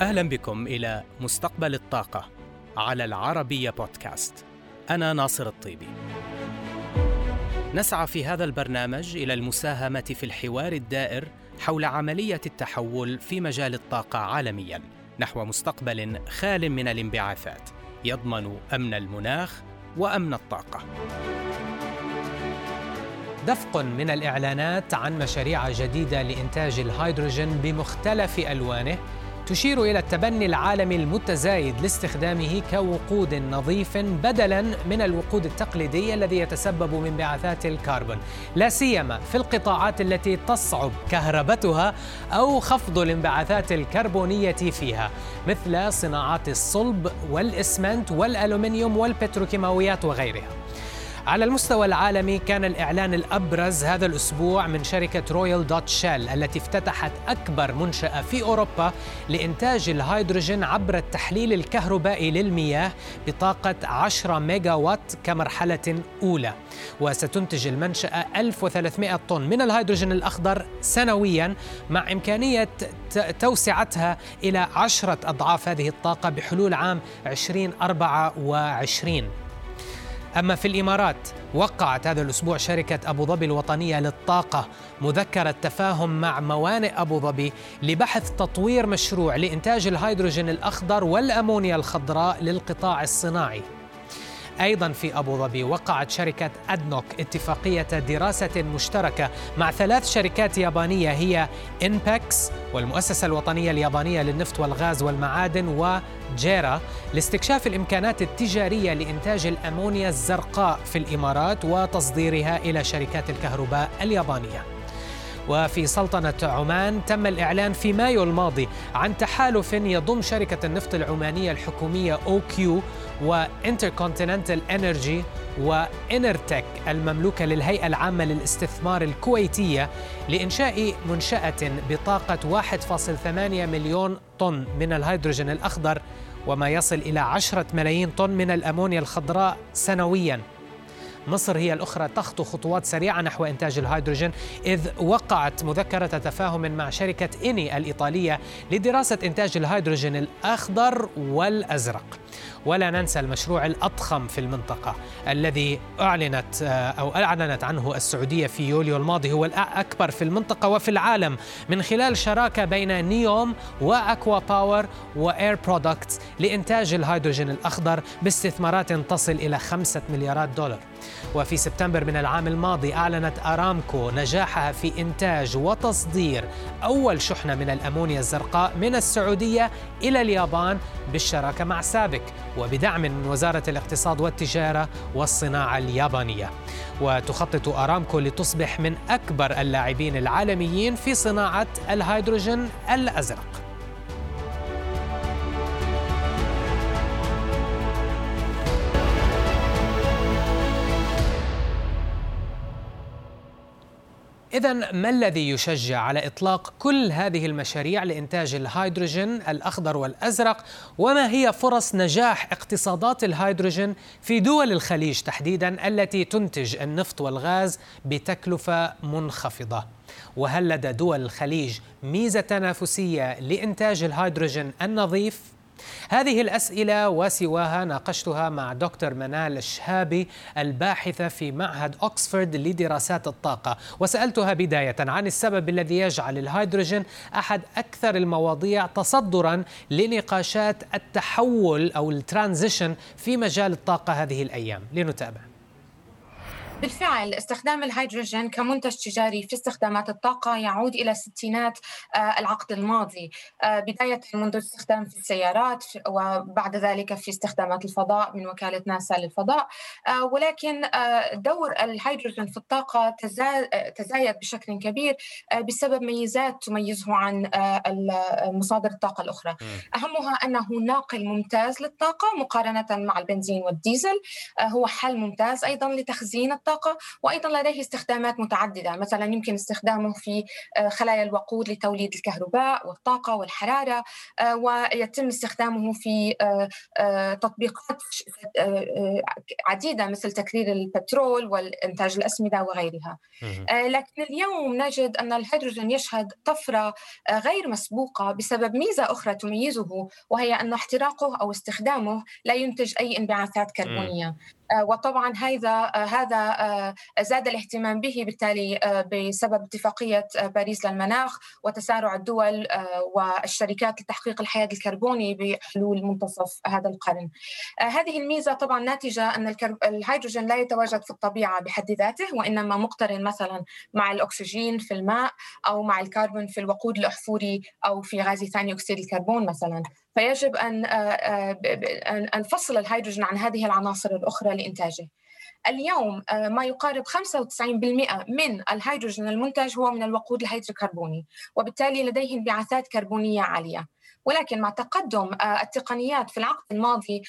أهلا بكم إلى مستقبل الطاقة على العربية بودكاست. أنا ناصر الطيبي. نسعى في هذا البرنامج إلى المساهمة في الحوار الدائر حول عملية التحول في مجال الطاقة عالميا نحو مستقبل خال من الانبعاثات يضمن أمن المناخ وأمن الطاقة. دفق من الإعلانات عن مشاريع جديدة لإنتاج الهيدروجين بمختلف ألوانه تشير إلى التبني العالمي المتزايد لاستخدامه كوقود نظيف بدلا من الوقود التقليدي الذي يتسبب من انبعاثات الكربون، لا سيما في القطاعات التي تصعب كهربتها أو خفض الانبعاثات الكربونية فيها، مثل صناعات الصلب والإسمنت والألومنيوم والبتروكيماويات وغيرها. على المستوى العالمي كان الإعلان الأبرز هذا الأسبوع من شركة رويال دوت شيل التي افتتحت أكبر منشأة في أوروبا لإنتاج الهيدروجين عبر التحليل الكهربائي للمياه بطاقة 10 ميجا وات كمرحلة أولى. وستنتج المنشأة 1300 طن من الهيدروجين الأخضر سنويا مع إمكانية توسعتها إلى عشرة أضعاف هذه الطاقة بحلول عام 2024 أما في الإمارات وقعت هذا الأسبوع شركة أبو ظبي الوطنية للطاقة مذكرة تفاهم مع موانئ أبو ظبي لبحث تطوير مشروع لإنتاج الهيدروجين الأخضر والأمونيا الخضراء للقطاع الصناعي. أيضا في أبو ظبي وقعت شركة أدنوك اتفاقية دراسة مشتركة مع ثلاث شركات يابانية هي إنبكس والمؤسسة الوطنية اليابانية للنفط والغاز والمعادن وجيرا لاستكشاف الإمكانات التجارية لإنتاج الأمونيا الزرقاء في الإمارات وتصديرها إلى شركات الكهرباء اليابانية. وفي سلطنة عمان تم الإعلان في مايو الماضي عن تحالف يضم شركة النفط العمانية الحكومية OQ و InterContinental Energy و EnerTech المملوكة للهيئة العامة للاستثمار الكويتية لإنشاء منشأة بطاقة 1.8 مليون طن من الهيدروجين الأخضر وما يصل إلى 10 ملايين طن من الأمونيا الخضراء سنوياً. مصر هي الأخرى تخطو خطوات سريعة نحو إنتاج الهيدروجين إذ وقعت مذكرة تفاهم مع شركة إني الإيطالية لدراسة إنتاج الهيدروجين الأخضر والأزرق. ولا ننسى المشروع الأضخم في المنطقة الذي أعلنت أو أعلنت عنه السعودية في يوليو الماضي هو الأكبر في المنطقة وفي العالم من خلال شراكة بين نيوم وأكوا باور و Air Products لإنتاج الهيدروجين الأخضر باستثمارات تصل إلى خمسة مليارات دولار. وفي سبتمبر من العام الماضي أعلنت أرامكو نجاحها في إنتاج وتصدير أول شحنة من الأمونيا الزرقاء من السعودية إلى اليابان بالشراكة مع سابك. وبدعم من وزارة الاقتصاد والتجارة والصناعة اليابانية. وتخطط أرامكو لتصبح من أكبر اللاعبين العالميين في صناعة الهيدروجين الأزرق. إذا ما الذي يشجع على إطلاق كل هذه المشاريع لإنتاج الهيدروجين الأخضر والأزرق؟ وما هي فرص نجاح اقتصادات الهيدروجين في دول الخليج تحديدا التي تنتج النفط والغاز بتكلفة منخفضة؟ وهل لدى دول الخليج ميزة تنافسية لإنتاج الهيدروجين النظيف؟ هذه الأسئلة وسواها ناقشتها مع دكتور منال الشهابي الباحثة في معهد أكسفورد لدراسات الطاقة. وسألتها بداية عن السبب الذي يجعل الهيدروجين أحد أكثر المواضيع تصدرا لنقاشات التحول أو ال transition في مجال الطاقة هذه الأيام. لنتابع. بالفعل استخدام الهيدروجين كمنتج تجاري في استخدامات الطاقة يعود إلى ستينات آه، العقد الماضي. آه، بداية منذ استخدام في السيارات وبعد ذلك في استخدامات الفضاء من وكالة ناسا للفضاء. آه، ولكن دور الهيدروجين في الطاقة تزايد بشكل كبير بسبب ميزات تميزه عن مصادر الطاقة الأخرى. أهمها أنه ناقل ممتاز للطاقة مقارنة مع البنزين والديزل. هو حل ممتاز أيضا لتخزين الطاقة. الطاقة وأيضا لديه استخدامات متعددة مثلا يمكن استخدامه في خلايا الوقود لتوليد الكهرباء والطاقة والحرارة ويتم استخدامه في تطبيقات عديدة مثل تكرير البترول والإنتاج الأسمدة وغيرها. لكن اليوم نجد أن الهيدروجين يشهد طفرة غير مسبوقة بسبب ميزة أخرى تميزه وهي أن احتراقه أو استخدامه لا ينتج أي انبعاثات كربونية. آه، وطبعا هذا آه، هذا آه، زاد الاهتمام به بالتالي بسبب اتفاقية باريس للمناخ وتسارع الدول والشركات لتحقيق الحياد الكربوني بحلول منتصف هذا القرن. هذه الميزة طبعا ناتجة أن الهيدروجين لا يتواجد في الطبيعة بحد ذاته وإنما مقترن مثلا مع الأكسجين في الماء أو مع الكربون في الوقود الأحفوري أو في غاز ثاني أكسيد الكربون مثلا. فيجب أن أن نفصل الهيدروجين عن هذه العناصر الأخرى لإنتاجه. اليوم ما يقارب 95% من الهيدروجين المنتج هو من الوقود الهيدروكربوني وبالتالي لديه انبعاثات كربونية عالية ولكن مع تقدم التقنيات في العقد الماضي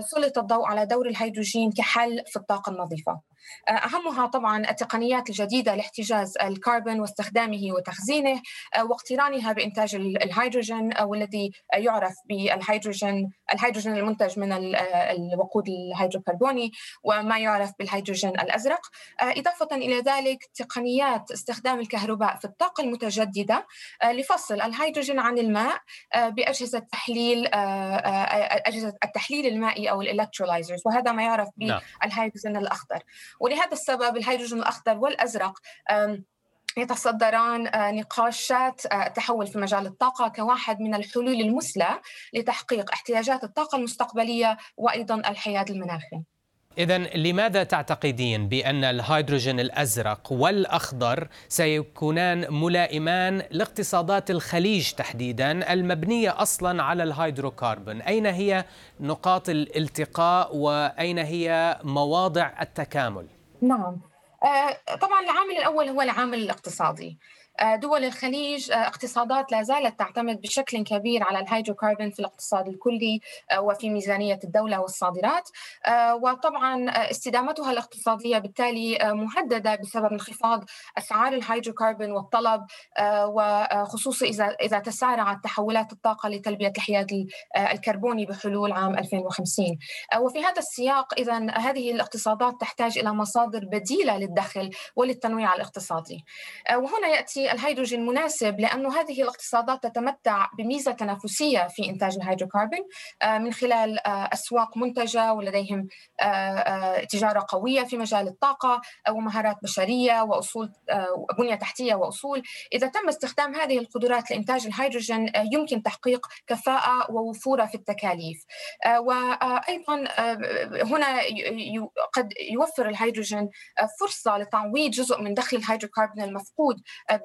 سلط الضوء على دور الهيدروجين كحل في الطاقة النظيفة أهمها طبعا التقنيات الجديدة لاحتجاز الكربون واستخدامه وتخزينه آه، واقترانها بإنتاج الهيدروجين والذي يعرف بالهيدروجين الهيدروجين المنتج من آه، الوقود الهيدروكربوني وما يعرف بالهيدروجين الأزرق آه، إضافة إلى ذلك تقنيات استخدام الكهرباء في الطاقة المتجددة لفصل الهيدروجين عن الماء بأجهزة تحليل أجهزة التحليل المائي أو ال electrolyzers وهذا ما يعرف نعم. بالهيدروجين الأخضر ولهذا السبب الهيدروجين الأخضر والأزرق يتصدران نقاشات التحول في مجال الطاقة كواحد من الحلول المثلى لتحقيق احتياجات الطاقة المستقبلية وأيضا الحياد المناخي. إذا لماذا تعتقدين بأن الهيدروجين الأزرق والأخضر سيكونان ملائمان لاقتصادات الخليج تحديدا المبنية أصلا على الهيدروكربون؟ أين هي نقاط الالتقاء وأين هي مواضع التكامل؟ نعم. آه، طبعا العامل الأول هو العامل الاقتصادي. دول الخليج آه، اقتصادات لا زالت تعتمد بشكل كبير على الهيدروكربون في الاقتصاد الكلي آه، وفي ميزانية الدولة والصادرات. وطبعا استدامتها الاقتصادية بالتالي مهددة بسبب انخفاض أسعار الهيدروكربون والطلب وخصوصا إذا تسارعت تحولات الطاقة لتلبية الحياد الكربوني بحلول عام 2050 وفي هذا السياق إذا هذه الاقتصادات تحتاج إلى مصادر بديلة للدخل وللتنويع الاقتصادي. وهنا يأتي الهيدروجين مناسب لأنه هذه الاقتصادات تتمتع بميزة تنافسية في إنتاج الهيدروكربون آه، من خلال آه، أسواق منتجة ولديهم آه، تجارة قوية في مجال الطاقة ومهارات بشرية وأصول بنية تحتية وأصول. إذا تم استخدام هذه القدرات لإنتاج الهيدروجين يمكن تحقيق كفاءة ووفورات في التكاليف. وأيضا هنا قد يوفر الهيدروجين فرصة لتعويض جزء من دخل الهيدروكربون المفقود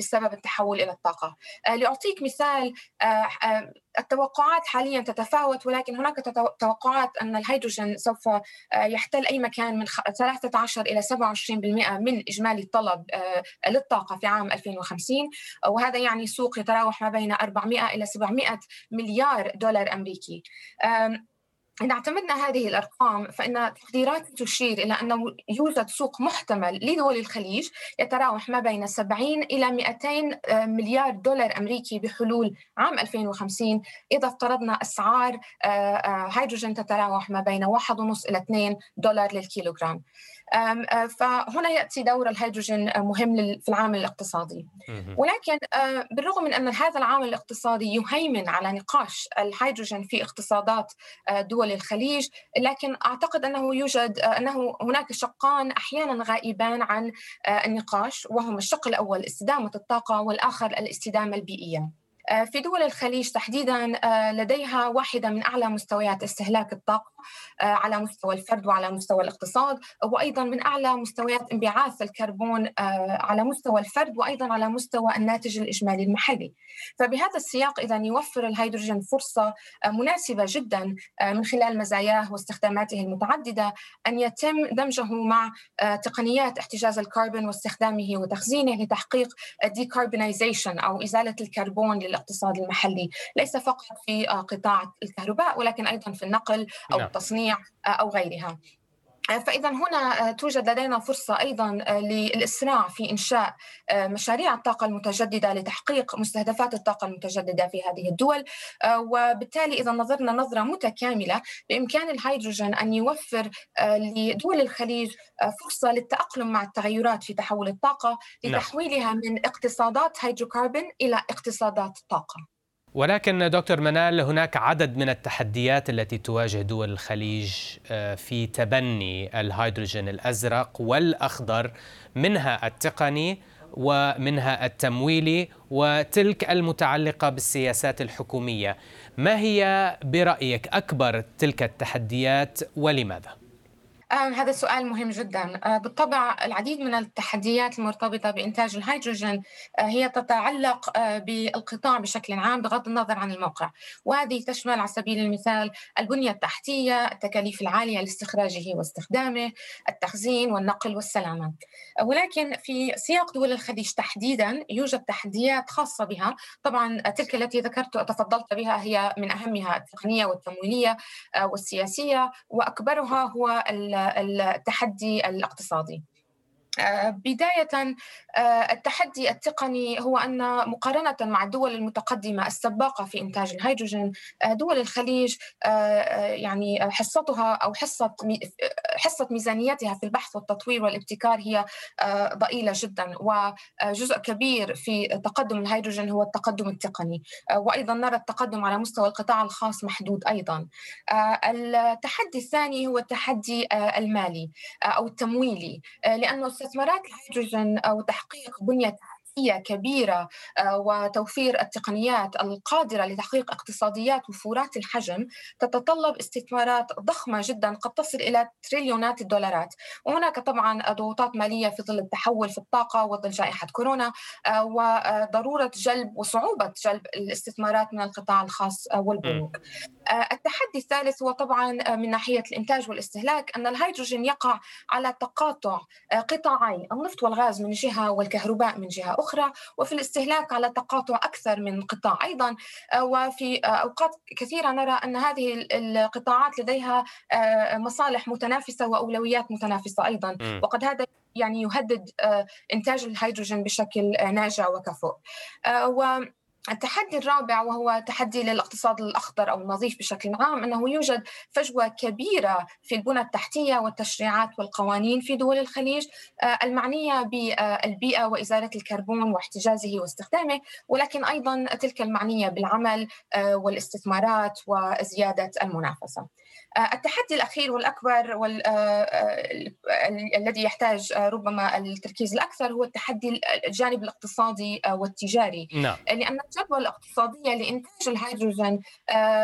بسبب التحول إلى الطاقة. آه، لأعطيك مثال آه، آه، التوقعات حاليا تتفاوت ولكن هناك توقعات أن الهيدروجين سوف يحتل أي مكان من 13 إلى 27% من إجمالي الطلب للطاقة في عام 2050 وهذا يعني سوق يتراوح ما بين 400 إلى 700 مليار دولار أمريكي. إذا اعتمدنا هذه الأرقام فإن تقديرات تشير إلى أنه يوجد سوق محتمل لدول الخليج يتراوح ما بين 70 إلى 200 آه، مليار دولار أمريكي بحلول عام 2050 إذا افترضنا أسعار آه، آه، هيدروجين تتراوح ما بين 1.5 إلى 2 دولار للكيلوغرام. فهنا يأتي دور الهيدروجين مهم في العامل الاقتصادي. ولكن آه، بالرغم من أن هذا العامل الاقتصادي يهيمن على نقاش الهيدروجين في اقتصادات دول الخليج لكن أعتقد أنه يوجد أنه هناك شقان أحيانا غائبان عن النقاش وهما الشق الأول استدامة الطاقة والآخر الاستدامة البيئية. في دول الخليج تحديدا آه، لديها واحدة من أعلى مستويات استهلاك الطاقة آه، على مستوى الفرد وعلى مستوى الاقتصاد وأيضا من أعلى مستويات انبعاث الكربون على مستوى الفرد وأيضا على مستوى الناتج الإجمالي المحلي. فبهذا السياق إذا يوفر الهيدروجين فرصة مناسبة جدا من خلال مزاياه واستخداماته المتعددة أن يتم دمجه مع تقنيات احتجاز الكربون واستخدامه وتخزينه لتحقيق ال decarbonization أو إزالة الكربون الاقتصاد المحلي ليس فقط في آه، قطاع الكهرباء ولكن أيضا في النقل أو نعم. التصنيع آه، أو غيرها فإذا هنا توجد لدينا فرصة أيضا للإسراع في إنشاء مشاريع الطاقة المتجددة لتحقيق مستهدفات الطاقة المتجددة في هذه الدول وبالتالي إذا نظرنا نظرة متكاملة بإمكان الهيدروجين أن يوفر لدول الخليج فرصة للتأقلم مع التغيرات في تحول الطاقة نعم. لتحويلها من اقتصادات هيدروكربون إلى اقتصادات طاقة ولكن دكتور منال هناك عدد من التحديات التي تواجه دول الخليج آه، في تبني الهيدروجين الأزرق والأخضر منها التقني ومنها التمويلي وتلك المتعلقة بالسياسات الحكومية. ما هي برأيك أكبر تلك التحديات ولماذا؟ هذا سؤال مهم جدا. آه، بالطبع العديد من التحديات المرتبطة بإنتاج الهيدروجين آه، هي تتعلق آه، بالقطاع بشكل عام بغض النظر عن الموقع. وهذه تشمل على سبيل المثال البنية التحتية التكاليف العالية لاستخراجه واستخدامه التخزين والنقل والسلامة ولكن في سياق دول الخليج تحديدا يوجد تحديات خاصة بها. طبعا تلك التي ذكرت تفضلت بها هي من أهمها التقنية والتمويلية والسياسية وأكبرها هو التحدي الاقتصادي. بداية آه، التحدي التقني هو أن مقارنة مع الدول المتقدمة السباقة في إنتاج الهيدروجين آه، دول الخليج يعني حصتها أو حصة حصة ميزانيتها في البحث والتطوير والابتكار هي ضئيلة جدا وجزء كبير في تقدم الهيدروجين هو التقدم التقني. وأيضا نرى التقدم على مستوى القطاع الخاص محدود أيضا. التحدي الثاني هو التحدي المالي أو التمويلي لأنه استثمارات الهيدروجين أو تحقيق بنية تحتية كبيرة آه، وتوفير التقنيات القادرة لتحقيق اقتصاديات وفورات الحجم تتطلب استثمارات ضخمة جدا قد تصل إلى تريليونات الدولارات. وهناك طبعا ضغوطات مالية في ظل التحول في الطاقة وظل جائحة كورونا آه، وضرورة جلب وصعوبة جلب الاستثمارات من القطاع الخاص والبنوك. التحدي الثالث هو طبعا من ناحية الإنتاج والاستهلاك أن الهيدروجين يقع على تقاطع قطاعي النفط والغاز من جهة والكهرباء من جهة أخرى وفي الاستهلاك على تقاطع أكثر من قطاع أيضا. وفي أوقات كثيرة نرى أن هذه القطاعات لديها مصالح متنافسة وأولويات متنافسة أيضا. وقد هذا يعني يهدد إنتاج الهيدروجين بشكل ناجع وكفؤ. التحدي الرابع وهو تحدي للاقتصاد الأخضر أو النظيف بشكل عام أنه يوجد فجوة كبيرة في البنى التحتية والتشريعات والقوانين في دول الخليج آه، المعنية بالبيئة وإزالة الكربون واحتجازه واستخدامه ولكن أيضا تلك المعنية بالعمل آه، والاستثمارات وزيادة المنافسة. آه، التحدي الأخير والأكبر وال... آه، آه، الذي يحتاج ربما التركيز الأكثر هو التحدي الجانب الاقتصادي والتجاري. نعم. لأن الجدوى الاقتصاديه لإنتاج الهيدروجين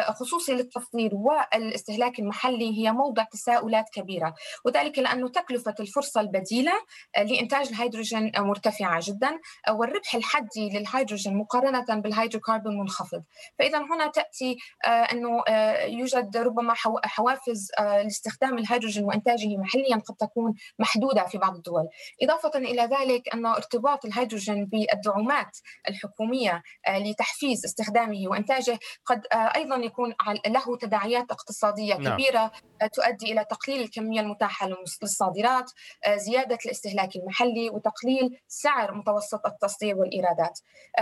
خصوصي للتصدير والاستهلاك المحلي هي موضع تساؤلات كبيرة. وذلك لأنه تكلفة الفرصة البديلة لإنتاج الهيدروجين مرتفعة جدا والربح الحدي للهيدروجين مقارنة بالهيدروكربون منخفض فاذا هنا تأتي أنه يوجد ربما حوافز آه، لاستخدام الهيدروجين وإنتاجه محليا قد تكون محدودة في بعض الدول، إضافة إلى ذلك أن ارتباط الهيدروجين بالدعومات الحكومية آه، لتحفيز استخدامه وإنتاجه قد آه، أيضا يكون له تداعيات اقتصادية نعم. كبيرة تؤدي إلى تقليل الكمية المتاحة للصادرات، زيادة الاستهلاك المحلي وتقليل سعر متوسط التصدير والإيرادات.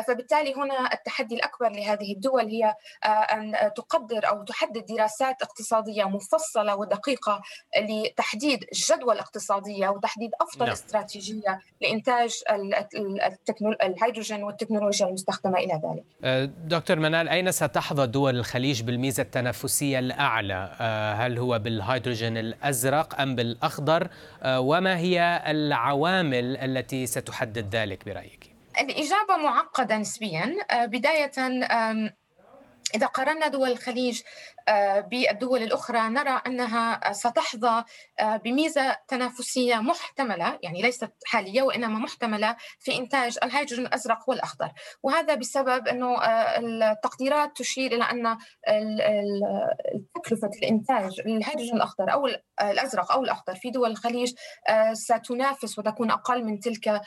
فبالتالي هنا التحدي الأكبر لهذه الدول هي أن تقدر أو تحدد دراسات اقتصاديه مفصلة ودقيقة لتحديد الجدوى الاقتصادية وتحديد أفضل نعم. استراتيجية لإنتاج الهيدروجين والتكنولوجيا المستخدمة إلى ذلك. أه، دكتور منال أين ستحظى دول الخليج بالميزة التنافسية الأعلى؟ أه، هل هو بالهيدروجين الأزرق أم بالأخضر؟ أه، وما هي العوامل التي ستحدد ذلك برأيك؟ الإجابة معقدة نسبيا بداية إذا قارنا دول الخليج آه، بالدول الأخرى نرى أنها ستحظى آه، بميزة تنافسية محتملة يعني ليست حالية وإنما محتملة في إنتاج الهيدروجين الأزرق والأخضر. وهذا بسبب أنه آه، التقديرات تشير إلى أن تكلفة الإنتاج الهيدروجين الأخضر أو الأزرق أو الأخضر في دول الخليج ستنافس وتكون أقل من تلك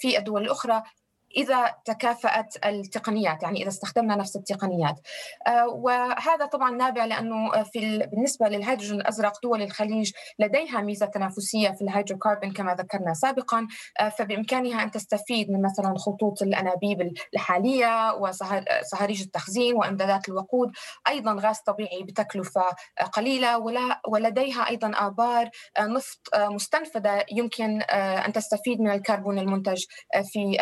في الدول الأخرى. إذا تكافأت التقنيات يعني إذا استخدمنا نفس التقنيات. وهذا طبعا نابع لأنه في بالنسبة للهيدروجين الأزرق دول الخليج لديها ميزة تنافسية في الهيدروكربون كما ذكرنا سابقا. فبإمكانها أن تستفيد من مثلا خطوط الأنابيب الحالية وصهاريج التخزين وإمدادات الوقود. أيضا غاز طبيعي بتكلفة قليلة. ولا ولديها أيضا آبار نفط مستنفذه يمكن أن تستفيد من الكربون المنتج في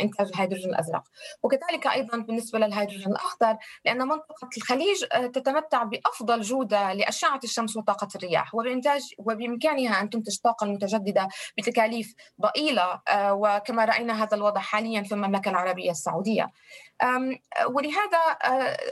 انتاج الهيدروجين الأزرق. وكذلك أيضا بالنسبة للهيدروجين الأخضر لأن منطقة الخليج تتمتع بأفضل جودة لأشعة الشمس وطاقة الرياح وبإنتاج وبإمكانها أن تنتج طاقة متجدده بتكاليف ضئيلة وكما رأينا هذا الوضع حاليا في المملكة العربية السعودية. ولهذا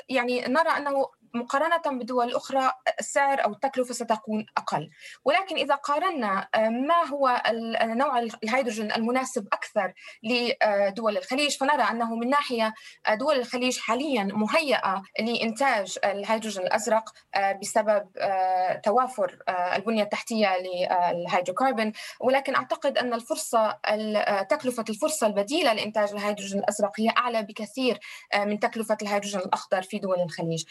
يعني نرى أنه مقارنة بدول أخرى السعر أو التكلفة ستكون أقل. ولكن إذا قارنا آه، ما هو نوع الهيدروجين المناسب أكثر لدول الخليج فنرى أنه من ناحية آه، دول الخليج حاليا مهيئة لإنتاج الهيدروجين الأزرق آه، بسبب توافر البنية التحتية للهيدروكربون ولكن أعتقد أن الفرصة تكلفة الفرصة البديلة لإنتاج الهيدروجين الأزرق هي أعلى بكثير من تكلفة الهيدروجين الأخضر في دول الخليج.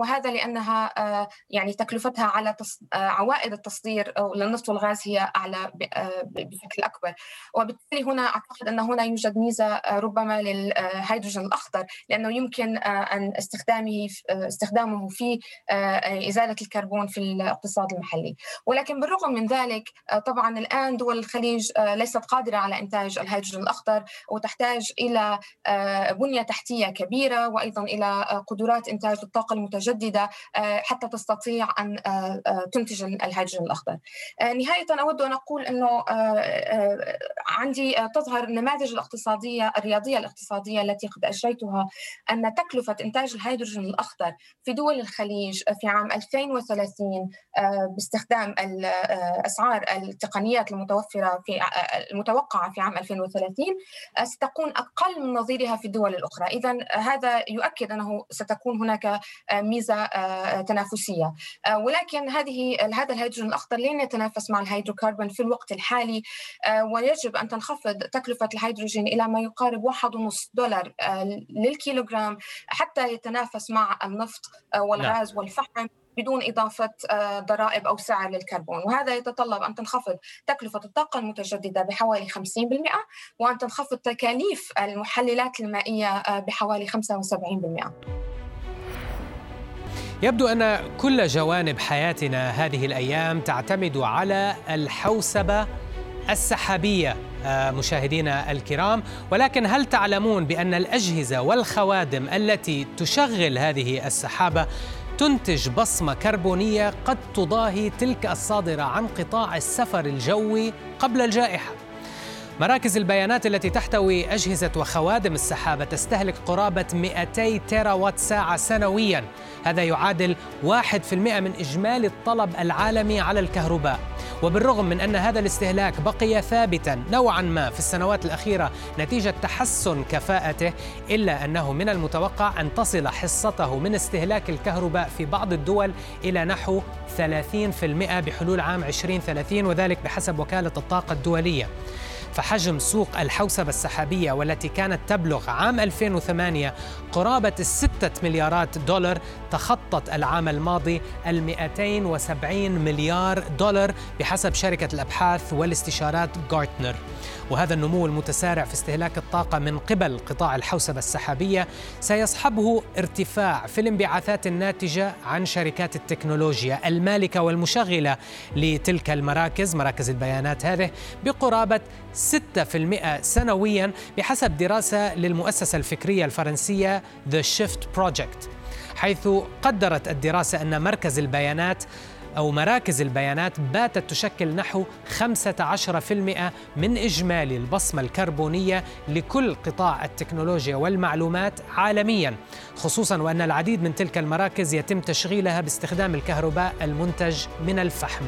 وهذا لأنها آه، يعني تكلفتها على آه، عوائد التصدير للنفط والغاز هي أعلى آه، بشكل أكبر. وبالتالي هنا أعتقد أن هنا يوجد ميزة ربما للهيدروجين الأخضر لأنه يمكن أن استخدامه استخدامه في إزالة الكربون في الاقتصاد المحلي. ولكن بالرغم من ذلك طبعا الآن دول الخليج ليست قادرة على إنتاج الهيدروجين الأخضر وتحتاج إلى بنية تحتية كبيرة وأيضا إلى قدرات إنتاج الطاقة المتجددة متجددة آه، حتى تستطيع أن آه، آه، تنتج الهيدروجين الأخضر. نهاية أود أن أقول إنه عندي تظهر النماذج الاقتصادية الرياضية الاقتصادية التي قد اجريتها أن تكلفة إنتاج الهيدروجين الأخضر في دول الخليج في عام 2030 باستخدام أسعار التقنيات المتوفرة في المتوقعة في عام 2030 ستكون أقل من نظيرها في الدول الأخرى، اذا هذا يؤكد أنه ستكون هناك ميزة آه، تنافسية. آه، ولكن هذه هذا الهيدروجين الأخضر لن يتنافس مع الهيدروكربون في الوقت الحالي. آه، ويجب أن تنخفض تكلفة الهيدروجين إلى ما يقارب 1.5 دولار للكيلوغرام حتى يتنافس مع النفط والغاز نعم. والفحم بدون إضافة ضرائب أو سعر للكربون. وهذا يتطلب أن تنخفض تكلفة الطاقة المتجددة بحوالي 50% وأن تنخفض تكاليف المحللات المائية بحوالي 75% يبدو أن كل جوانب حياتنا هذه الأيام تعتمد على الحوسبة السحابية آه، مشاهدينا الكرام. ولكن هل تعلمون بأن الأجهزة والخوادم التي تشغل هذه السحابة تنتج بصمة كربونية قد تضاهي تلك الصادرة عن قطاع السفر الجوي قبل الجائحة؟ مراكز البيانات التي تحتوي أجهزة وخوادم السحابة تستهلك قرابة 200 تيرا وات ساعة سنويا. هذا يعادل 1% من إجمالي الطلب العالمي على الكهرباء. وبالرغم من أن هذا الاستهلاك بقي ثابتا نوعا ما في السنوات الأخيرة نتيجة تحسن كفاءته إلا أنه من المتوقع أن تصل حصته من استهلاك الكهرباء في بعض الدول إلى نحو 30% بحلول عام 2030 وذلك بحسب وكالة الطاقة الدولية. فحجم سوق الحوسبة السحابية والتي كانت تبلغ عام 2008 قرابة الستة مليارات دولار تخطت العام الماضي ال 270 مليار دولار بحسب شركة الأبحاث والاستشارات جارتنر وهذا النمو المتسارع في استهلاك الطاقة من قبل قطاع الحوسبة السحابية سيصحبه ارتفاع في الانبعاثات الناتجة عن شركات التكنولوجيا المالكة والمشغلة لتلك المراكز مراكز البيانات هذه بقرابة 6% سنويا بحسب دراسة للمؤسسة الفكرية الفرنسية The Shift Project حيث قدرت الدراسة أن مركز البيانات أو مراكز البيانات باتت تشكل نحو 15% من إجمالي البصمة الكربونية لكل قطاع التكنولوجيا والمعلومات عالميا خصوصا وأن العديد من تلك المراكز يتم تشغيلها باستخدام الكهرباء المنتج من الفحم.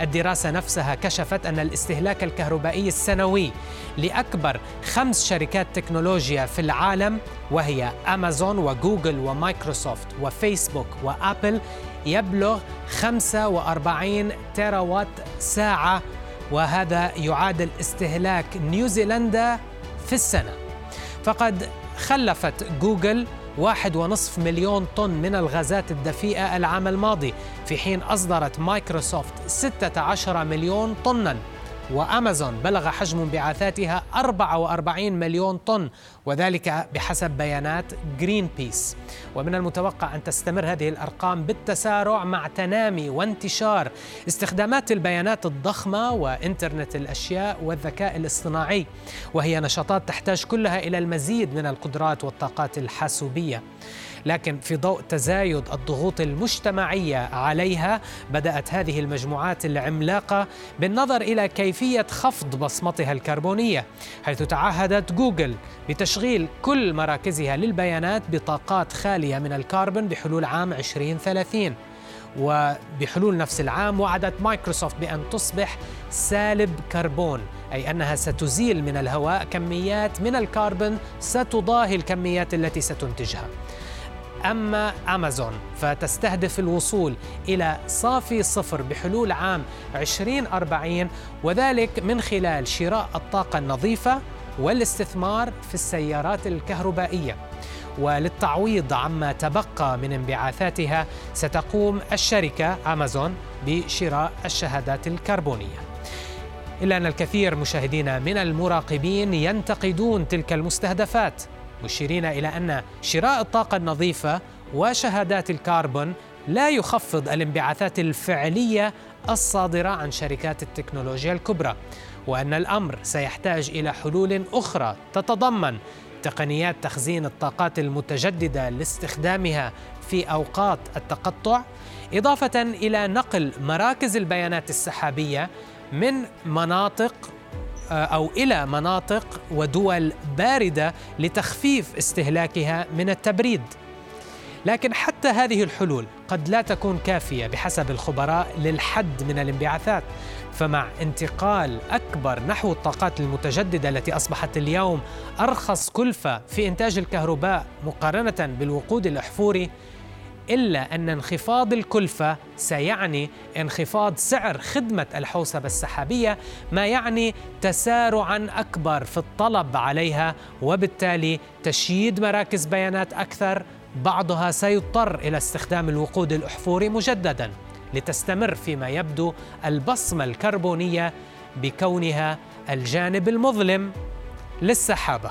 الدراسة نفسها كشفت أن الاستهلاك الكهربائي السنوي لأكبر خمس شركات تكنولوجيا في العالم وهي أمازون وجوجل ومايكروسوفت وفيسبوك وأبل يبلغ 45 تيراوات ساعة وهذا يعادل استهلاك نيوزيلندا في السنة. فقد خلفت جوجل واحد ونصف مليون طن من الغازات الدفيئة العام الماضي في حين أصدرت مايكروسوفت 16 مليون طناً. وأمازون بلغ حجم انبعاثاتها 44 مليون طن وذلك بحسب بيانات جرين بيس ومن المتوقع أن تستمر هذه الأرقام بالتسارع مع تنامي وانتشار استخدامات البيانات الضخمة وإنترنت الأشياء والذكاء الاصطناعي وهي نشاطات تحتاج كلها إلى المزيد من القدرات والطاقات الحاسوبية. لكن في ضوء تزايد الضغوط المجتمعية عليها بدأت هذه المجموعات العملاقة بالنظر إلى كيفية خفض بصمتها الكربونية حيث تعهدت جوجل بتشغيل كل مراكزها للبيانات بطاقات خالية من الكربون بحلول عام 2030 وبحلول نفس العام وعدت مايكروسوفت بأن تصبح سالب كربون أي أنها ستزيل من الهواء كميات من الكربون ستضاهي الكميات التي ستنتجها. أما أمازون فتستهدف الوصول إلى صافي صفر بحلول عام 2040 وذلك من خلال شراء الطاقة النظيفة والاستثمار في السيارات الكهربائية. وللتعويض عما تبقى من انبعاثاتها ستقوم الشركة أمازون بشراء الشهادات الكربونية. إلا أن الكثير مشاهدينا من المراقبين ينتقدون تلك المستهدفات. مشيرين إلى أن شراء الطاقة النظيفة وشهادات الكربون لا يخفض الانبعاثات الفعلية الصادرة عن شركات التكنولوجيا الكبرى وأن الأمر سيحتاج إلى حلول أخرى تتضمن تقنيات تخزين الطاقات المتجددة لاستخدامها في أوقات التقطع إضافة إلى نقل مراكز البيانات السحابية من مناطق أو إلى مناطق ودول باردة لتخفيف استهلاكها من التبريد. لكن حتى هذه الحلول قد لا تكون كافية بحسب الخبراء للحد من الانبعاثات. فمع انتقال أكبر نحو الطاقات المتجددة التي أصبحت اليوم أرخص كلفة في إنتاج الكهرباء مقارنة بالوقود الأحفوري إلا أن انخفاض الكلفة سيعني انخفاض سعر خدمة الحوسبة السحابية ما يعني تسارعا أكبر في الطلب عليها وبالتالي تشييد مراكز بيانات أكثر بعضها سيضطر إلى استخدام الوقود الأحفوري مجددا لتستمر فيما يبدو البصمة الكربونية بكونها الجانب المظلم للسحابة.